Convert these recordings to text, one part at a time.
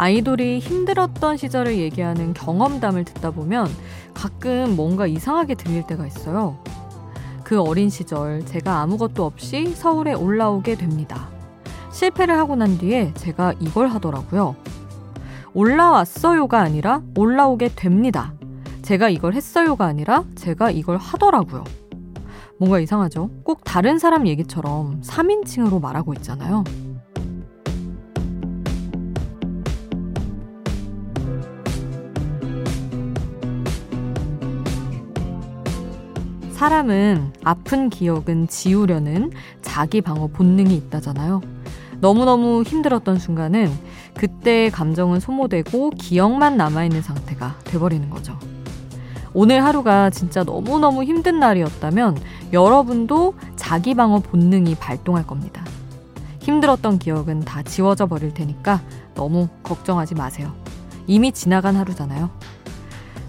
아이돌이 힘들었던 시절을 얘기하는 경험담을 듣다 보면 가끔 뭔가 이상하게 들릴 때가 있어요. 그 어린 시절 제가 아무것도 없이 서울에 올라오게 됩니다. 실패를 하고 난 뒤에 제가 이걸 하더라고요. 올라왔어요가 아니라 올라오게 됩니다. 제가 이걸 했어요가 아니라 제가 이걸 하더라고요. 뭔가 이상하죠? 꼭 다른 사람 얘기처럼 3인칭으로 말하고 있잖아요. 사람은 아픈 기억은 지우려는 자기 방어 본능이 있다잖아요. 너무너무 힘들었던 순간은 그때의 감정은 소모되고 기억만 남아있는 상태가 돼버리는 거죠. 오늘 하루가 진짜 너무너무 힘든 날이었다면 여러분도 자기 방어 본능이 발동할 겁니다. 힘들었던 기억은 다 지워져 버릴 테니까 너무 걱정하지 마세요. 이미 지나간 하루잖아요.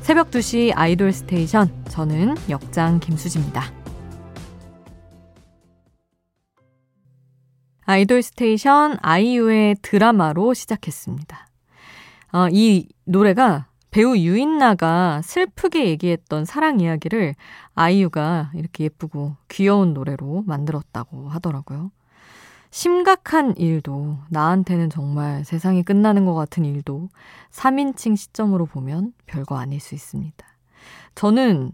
새벽 2시 아이돌 스테이션. 저는 역장 김수지입니다. 아이돌 스테이션 아이유의 드라마로 시작했습니다. 어, 이 노래가 배우 유인나가 슬프게 얘기했던 사랑 이야기를 아이유가 이렇게 예쁘고 귀여운 노래로 만들었다고 하더라고요. 심각한 일도, 나한테는 정말 세상이 끝나는 것 같은 일도 3인칭 시점으로 보면 별거 아닐 수 있습니다. 저는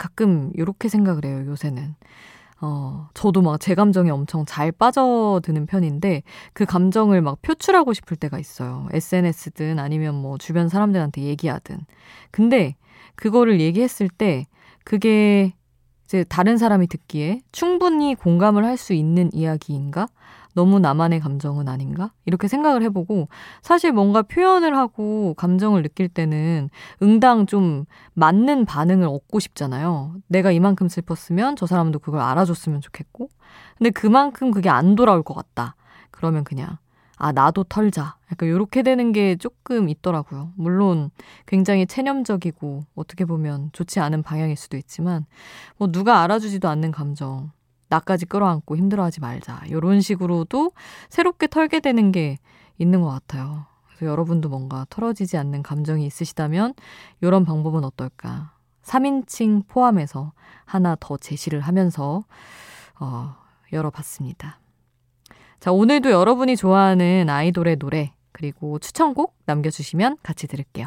가끔 이렇게 생각을 해요, 요새는. 어, 저도 막 제 감정에 엄청 잘 빠져드는 편인데 그 감정을 막 표출하고 싶을 때가 있어요. SNS든 아니면 뭐 주변 사람들한테 얘기하든. 근데 그거를 얘기했을 때 그게 이제 다른 사람이 듣기에 충분히 공감을 할 수 있는 이야기인가? 너무 나만의 감정은 아닌가? 이렇게 생각을 해보고 사실 뭔가 표현을 하고 감정을 느낄 때는 응당 좀 맞는 반응을 얻고 싶잖아요. 내가 이만큼 슬펐으면 저 사람도 그걸 알아줬으면 좋겠고. 근데 그만큼 그게 안 돌아올 것 같다. 그러면 그냥 아, 나도 털자. 약간 요렇게 되는 게 조금 있더라고요. 물론 굉장히 체념적이고 어떻게 보면 좋지 않은 방향일 수도 있지만 뭐 누가 알아주지도 않는 감정 나까지 끌어안고 힘들어하지 말자. 요런 식으로도 새롭게 털게 되는 게 있는 것 같아요. 그래서 여러분도 뭔가 털어지지 않는 감정이 있으시다면 요런 방법은 어떨까? 3인칭 포함해서 하나 더 제시를 하면서 어, 열어봤습니다. 자, 오늘도 여러분이 좋아하는 아이돌의 노래, 그리고 추천곡 남겨주시면 같이 들을게요.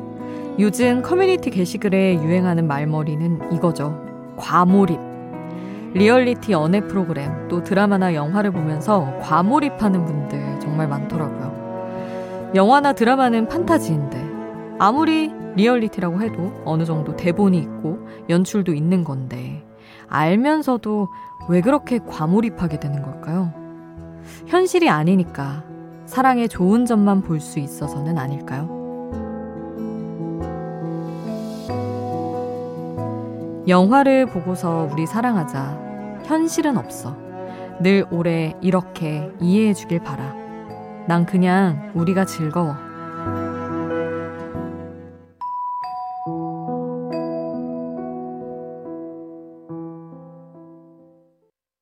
요즘 커뮤니티 게시글에 유행하는 말머리는 이거죠. 과몰입. 리얼리티 연애 프로그램, 또 드라마나 영화를 보면서 과몰입하는 분들 정말 많더라고요. 영화나 드라마는 판타지인데, 아무리 리얼리티라고 해도 어느 정도 대본이 있고 연출도 있는 건데, 알면서도 왜 그렇게 과몰입하게 되는 걸까요? 현실이 아니니까 사랑의 좋은 점만 볼 수 있어서는 아닐까요? 영화를 보고서 우리 사랑하자. 현실은 없어. 늘 오래 이렇게 이해해 주길 바라. 난 그냥 우리가 즐거워.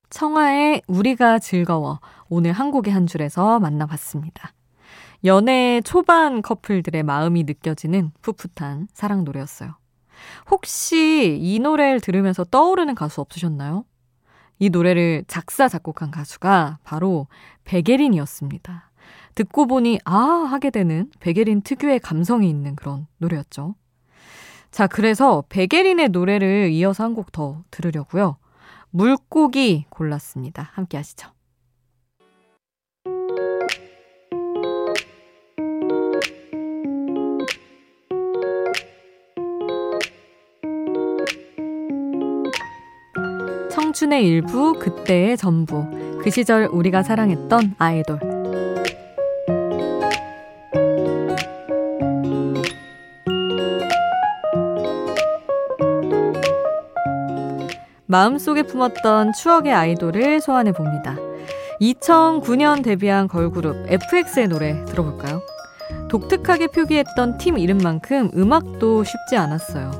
청하의 우리가 즐거워. 오늘 한국의 한 줄에서 만나봤습니다. 연애 초반 커플들의 마음이 느껴지는 풋풋한 사랑 노래였어요. 혹시 이 노래를 들으면서 떠오르는 가수 없으셨나요? 이 노래를 작사, 작곡한 가수가 바로 백예린이었습니다. 듣고 보니 아 하게 되는 백예린 특유의 감성이 있는 그런 노래였죠. 자, 그래서 백예린의 노래를 이어서 한 곡 더 들으려고요. 물고기 골랐습니다. 함께 하시죠. 청춘의 일부, 그때의 전부. 그 시절 우리가 사랑했던 아이돌. 마음속에 품었던 추억의 아이돌을 소환해 봅니다. 2009년 데뷔한 걸그룹 FX의 노래 들어볼까요? 독특하게 표기했던 팀 이름만큼 음악도 쉽지 않았어요.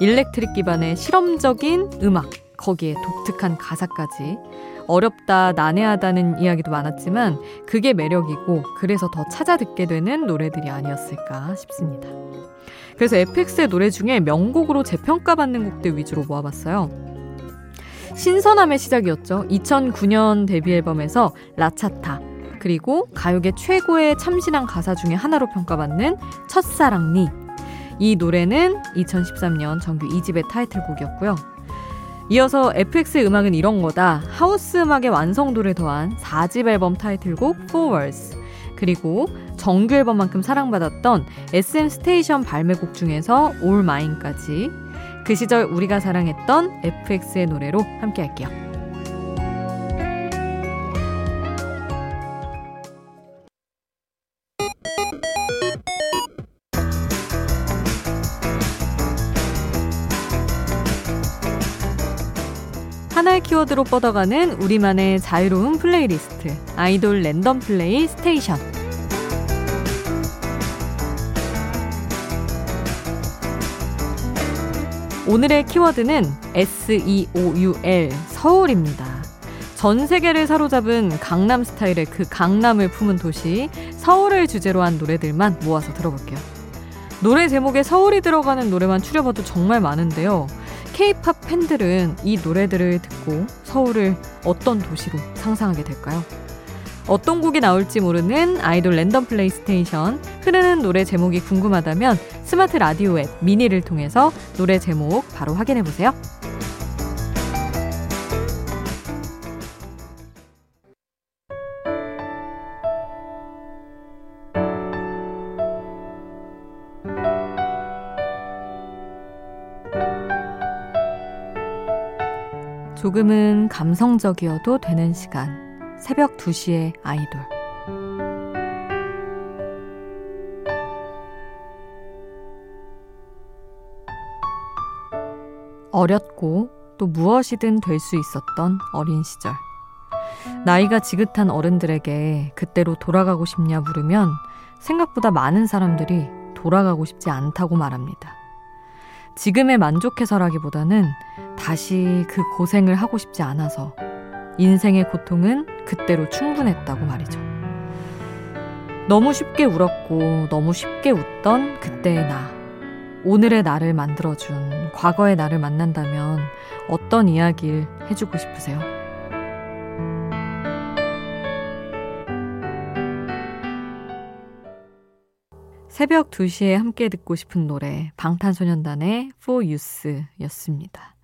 일렉트릭 기반의 실험적인 음악, 거기에 독특한 가사까지. 어렵다, 난해하다는 이야기도 많았지만 그게 매력이고 그래서 더 찾아 듣게 되는 노래들이 아니었을까 싶습니다. 그래서 FX의 노래 중에 명곡으로 재평가받는 곡들 위주로 모아봤어요. 신선함의 시작이었죠. 2009년 데뷔 앨범에서 라차타 그리고 가요계 최고의 참신한 가사 중에 하나로 평가받는 첫사랑니 이 노래는 2013년 정규 2집의 타이틀곡이었고요. 이어서 FX의 음악은 이런 거다. 하우스 음악의 완성도를 더한 4집 앨범 타이틀곡 4 Walls 그리고 정규 앨범만큼 사랑받았던 SM 스테이션 발매곡 중에서 All Mine까지 그 시절 우리가 사랑했던 FX의 노래로 함께 할게요. 하나의 키워드로 뻗어가는 우리만의 자유로운 플레이리스트 아이돌 랜덤 플레이 스테이션 오늘의 키워드는 SEOUL, 서울입니다. 전 세계를 사로잡은 강남 스타일의 그 강남을 품은 도시, 서울을 주제로 한 노래들만 모아서 들어볼게요. 노래 제목에 서울이 들어가는 노래만 추려봐도 정말 많은데요. 케이팝 팬들은 이 노래들을 듣고 서울을 어떤 도시로 상상하게 될까요? 어떤 곡이 나올지 모르는 아이돌 랜덤 플레이 스테이션 흐르는 노래 제목이 궁금하다면 스마트 라디오 앱 미니를 통해서 노래 제목 바로 확인해 보세요. 조금은 감성적이어도 되는 시간. 새벽 2시에 아이돌. 어렸고 또 무엇이든 될 수 있었던 어린 시절. 나이가 지긋한 어른들에게 그때로 돌아가고 싶냐 물으면 생각보다 많은 사람들이 돌아가고 싶지 않다고 말합니다. 지금에 만족해서라기보다는 다시 그 고생을 하고 싶지 않아서 인생의 고통은 그때로 충분했다고 말이죠. 너무 쉽게 울었고 너무 쉽게 웃던 그때의 나. 오늘의 나를 만들어준 과거의 나를 만난다면 어떤 이야기를 해주고 싶으세요? 새벽 2시에 함께 듣고 싶은 노래 방탄소년단의 For Youth 였습니다.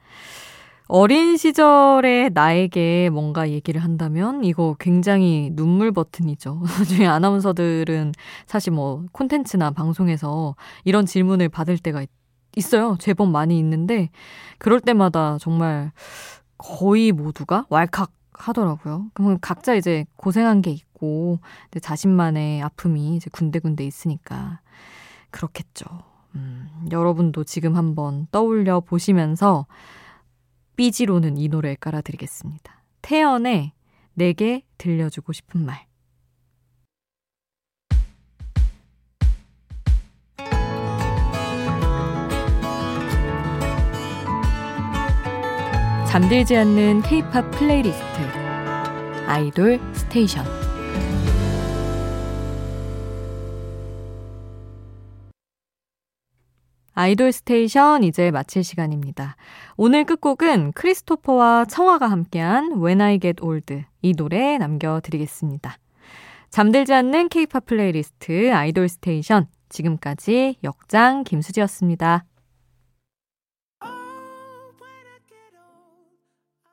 어린 시절의 나에게 뭔가 얘기를 한다면 이거 굉장히 눈물 버튼이죠. 나중에 아나운서들은 사실 뭐 콘텐츠나 방송에서 이런 질문을 받을 때가 있, 있어요. 제법 많이 있는데 그럴 때마다 정말 거의 모두가 왈칵 하더라고요. 그러면 각자 이제 고생한 게 있고 자신만의 아픔이 이제 군데군데 있으니까 그렇겠죠. 음, 여러분도 지금 한번 떠올려 보시면서 BG로는 이 노래 깔아드리겠습니다. 태연의 내게 들려주고 싶은 말. 잠들지 않는 케이팝 플레이리스트 아이돌 스테이션 아이돌 스테이션 이제 마칠 시간입니다. 오늘 끝곡은 크리스토퍼와 청하가 함께한 When I Get Old 이 노래 남겨드리겠습니다. 잠들지 않는 케이팝 플레이리스트 아이돌 스테이션 지금까지 역장 김수지였습니다.